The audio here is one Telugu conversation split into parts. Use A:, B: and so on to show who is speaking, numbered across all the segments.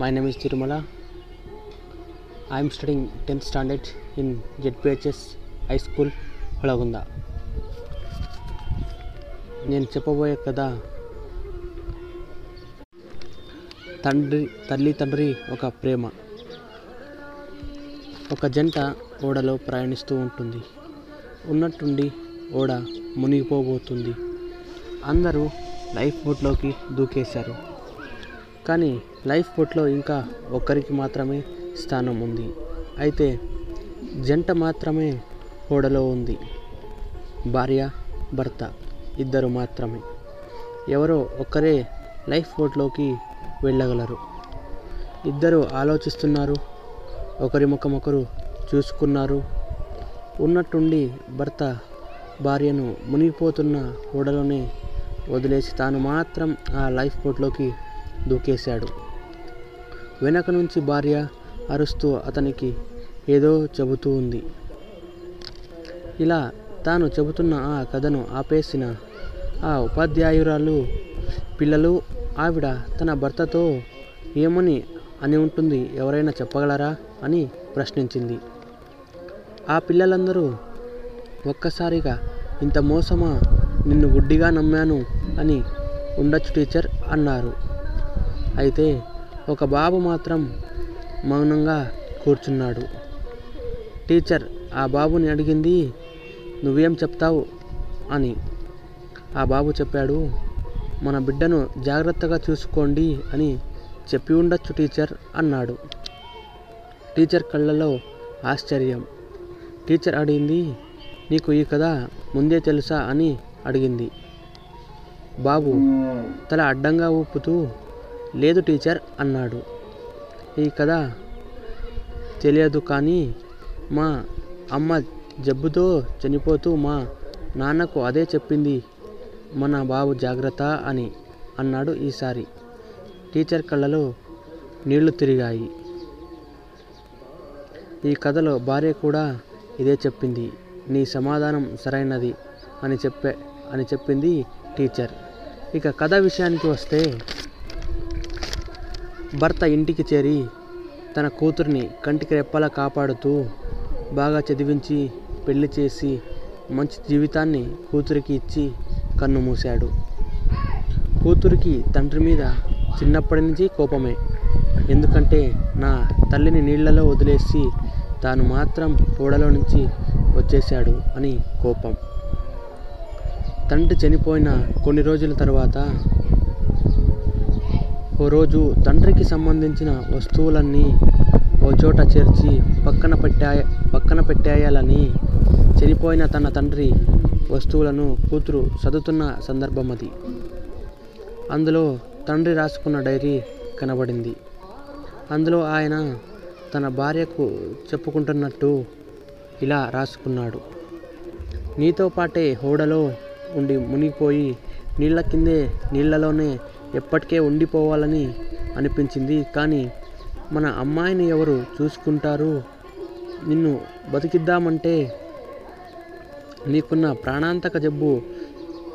A: My name is Tirumala. I am studying 10th standard in ZPHS High School, Holagunda నేను చెప్పబోయే కథ తండ్రి తల్లి తండ్రి ఒక ప్రేమ. ఒక జంట ఓడలో ప్రయాణిస్తూ ఉంటుంది. ఉన్నట్టుండి ఓడ మునిగిపోబోతుంది. అందరూ లైఫ్ బోట్లోకి దూకేశారు. కానీ లైఫ్ బోట్లో ఇంకా ఒక్కరికి మాత్రమే స్థానం ఉంది. అయితే జంట మాత్రమే ఓడలో ఉంది. భార్య భర్త ఇద్దరు మాత్రమే. ఎవరో ఒక్కరే లైఫ్ బోట్లోకి వెళ్ళగలరు. ఇద్దరు ఆలోచిస్తున్నారు ఒకరి ముఖం ఒకరు చూసుకున్నారు. ఉన్నట్టుండి భర్త భార్యను మునిగిపోతున్న ఓడలోనే వదిలేసి తాను మాత్రం ఆ లైఫ్ బోట్లోకి దూకేశాడు. వెనక నుంచి భార్య అరుస్తూ అతనికి ఏదో చెబుతూ ఉంది. ఇలా తాను చెబుతున్న ఆ కథను ఆపేసిన ఆ ఉపాధ్యాయురాలు పిల్లలు ఆవిడ తన భర్తతో ఏమని అని ఉంటుంది ఎవరైనా చెప్పగలరా అని ప్రశ్నించింది. ఆ పిల్లలందరూ ఒక్కసారిగా ఇంత మోసమా? నిన్ను గుడ్డిగా నమ్మాను అని ఉండొచ్చు టీచర్ అన్నారు. అయితే ఒక బాబు మాత్రం మౌనంగా కూర్చున్నాడు. టీచర్ ఆ బాబుని అడిగింది నువ్వేం చెప్తావు? అని. ఆ బాబు చెప్పాడు మన బిడ్డను జాగ్రత్తగా చూసుకోండి అని చెప్పి ఉండొచ్చు టీచర్ అన్నాడు. టీచర్ కళ్ళలో ఆశ్చర్యం. టీచర్ అడిగింది నీకు ఈ కథ ముందే తెలుసా? అని అడిగింది. బాబు తల అడ్డంగా ఊపుతూ లేదు టీచర్ అన్నాడు. ఈ కథ తెలియదు కానీ మా అమ్మ జబ్బుతో చనిపోతూ మా నాన్నకు అదే చెప్పింది. మన బాబు జాగ్రత్త అని అన్నాడు ఈసారి. టీచర్ కళ్ళలో నీళ్ళు తిరిగాయి. ఈ కథలో భార్య కూడా ఇదే చెప్పింది. నీ సమాధానం సరైనది అని చెప్పే అని చెప్పింది టీచర్. ఇక కథ విషయానికి వస్తే భర్త ఇంటికి చేరి తన కూతుర్ని కంటికి రెప్పలా కాపాడుతూ బాగా చదివించి పెళ్ళి చేసి మంచి జీవితాన్ని కూతురికి ఇచ్చి కన్ను మూశాడు. కూతురికి తండ్రి మీద చిన్నప్పటి నుంచి కోపమే. ఎందుకంటే నా తల్లిని నీళ్ళలో వదిలేసి తాను మాత్రం ఓడలో నుంచి వచ్చేశాడు అని కోపం. తండ్రి చనిపోయిన కొన్ని రోజుల తర్వాత ఓ రోజు తండ్రికి సంబంధించిన వస్తువులన్నీ ఓ చోట చేర్చి పక్కన పెట్టాయ పక్కన పెట్టేయాలని చనిపోయిన తన తండ్రి వస్తువులను కూతురు చదువుతున్న సందర్భం అది. అందులో తండ్రి రాసుకున్న డైరీ కనబడింది. అందులో ఆయన తన భార్యకు చెప్పుకుంటున్నట్టు ఇలా రాసుకున్నాడు. నీతో పాటే హోడలో ఉండి మునిగిపోయి నీళ్ళ కిందే నీళ్ళలోనే ఎప్పటికే ఉండిపోవాలని అనిపించింది. కానీ మన అమ్మాయిని ఎవరు చూసుకుంటారు? నిన్ను బతికిద్దామంటే నీకున్న ప్రాణాంతక జబ్బు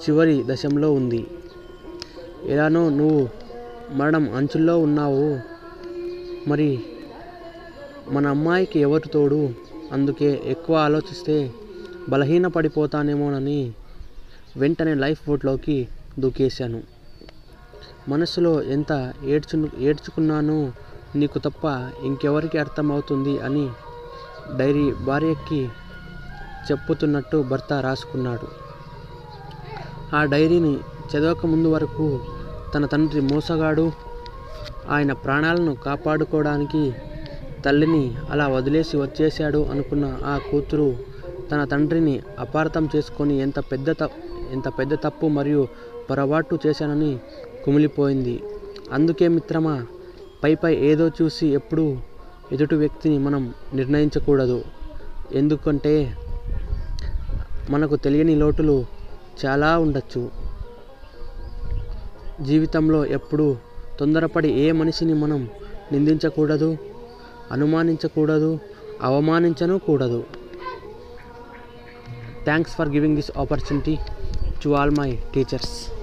A: చివరి దశంలో ఉంది. ఎలానో నువ్వు మరణం అంచుల్లో ఉన్నావు. మరి మన అమ్మాయికి ఎవరు తోడు? అందుకే ఎక్కువ ఆలోచిస్తే బలహీన పడిపోతానేమోనని వెంటనే లైఫ్ బోట్లోకి దూకేశాను. మనసులో ఎంత ఏడ్చు ఏడ్చుకున్నానో నీకు తప్ప ఇంకెవరికి అర్థమవుతుంది అని డైరీ భార్యకి చెప్పుతున్నట్టు భర్త రాసుకున్నాడు. ఆ డైరీని చదవక ముందు వరకు తన తండ్రి మోసగాడు. ఆయన ప్రాణాలను కాపాడుకోవడానికి తల్లిని అలా వదిలేసి వచ్చేశాడు అనుకున్న ఆ కూతురు తన తండ్రిని అపార్థం చేసుకొని ఎంత పెద్ద ఎంత పెద్ద తప్పు మరియు పొరపాటు చేశానని కుమిలిపోయింది. అందుకే మిత్రమా పైపై ఏదో చూసి ఎప్పుడు ఎదుటి వ్యక్తిని మనం నిర్ణయించకూడదు. ఎందుకంటే మనకు తెలియని లోటులు చాలా ఉండొచ్చు. జీవితంలో ఎప్పుడు తొందరపడి ఏ మనిషిని మనం నిందించకూడదు అనుమానించకూడదు అవమానించను కూడదు. Thanks for giving this opportunity to all my teachers